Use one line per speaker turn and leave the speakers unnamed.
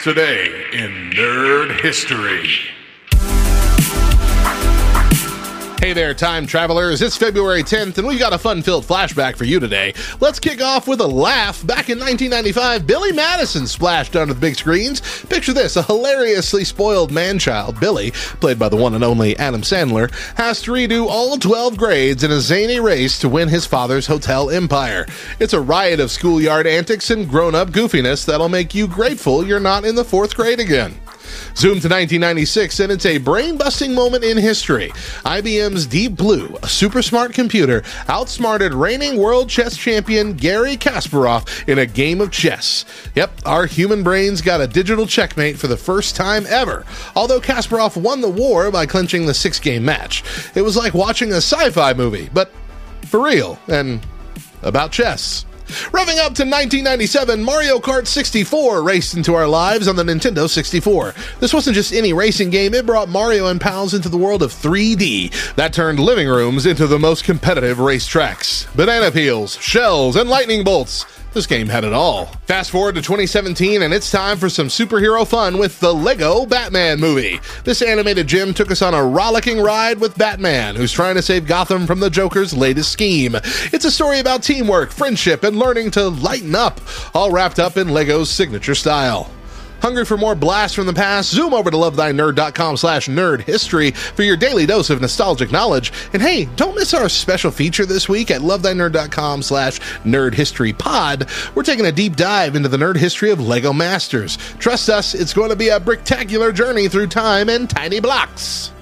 Today in Nerd History.
Hey there, time travelers. It's February 10th, and we've got a fun filled flashback for you today. Let's kick off with a laugh. Back in 1995, Billy Madison splashed onto the big screens. Picture this a hilariously spoiled man child, Billy, played by the one and only Adam Sandler, has to redo all 12 grades in a zany race to win his father's hotel empire. It's a riot of schoolyard antics and grown up goofiness that'll make you grateful you're not in the fourth grade again. Zoom to 1996, and it's a brain busting moment in history. IBM's Deep Blue, a super smart computer, outsmarted reigning world chess champion Garry Kasparov in a game of chess. Yep, our human brains got a digital checkmate for the first time ever, although Kasparov won the war by clinching the six game match. It was like watching a sci fi movie, but for real, and about chess. Revving up to 1997, Mario Kart 64 raced into our lives on the Nintendo 64. This wasn't just any racing game, it brought Mario and pals into the world of 3D. That turned living rooms into the most competitive racetracks. Banana peels, shells, and lightning bolts. This game had it all. Fast forward to 2017, and it's time for some superhero fun with the Lego Batman movie. This animated gem took us on a rollicking ride with Batman, who's trying to save Gotham from the Joker's latest scheme. It's a story about teamwork, friendship, and learning to lighten up, all wrapped up in Lego's signature style. Hungry for more blasts from the past? Zoom over to lovethynerd.com slash nerd history for your daily dose of nostalgic knowledge. And hey, don't miss our special feature this week at lovethynerd.com slash nerd history pod. We're taking a deep dive into the nerd history of Lego Masters. Trust us, it's going to be a bricktacular journey through time and tiny blocks.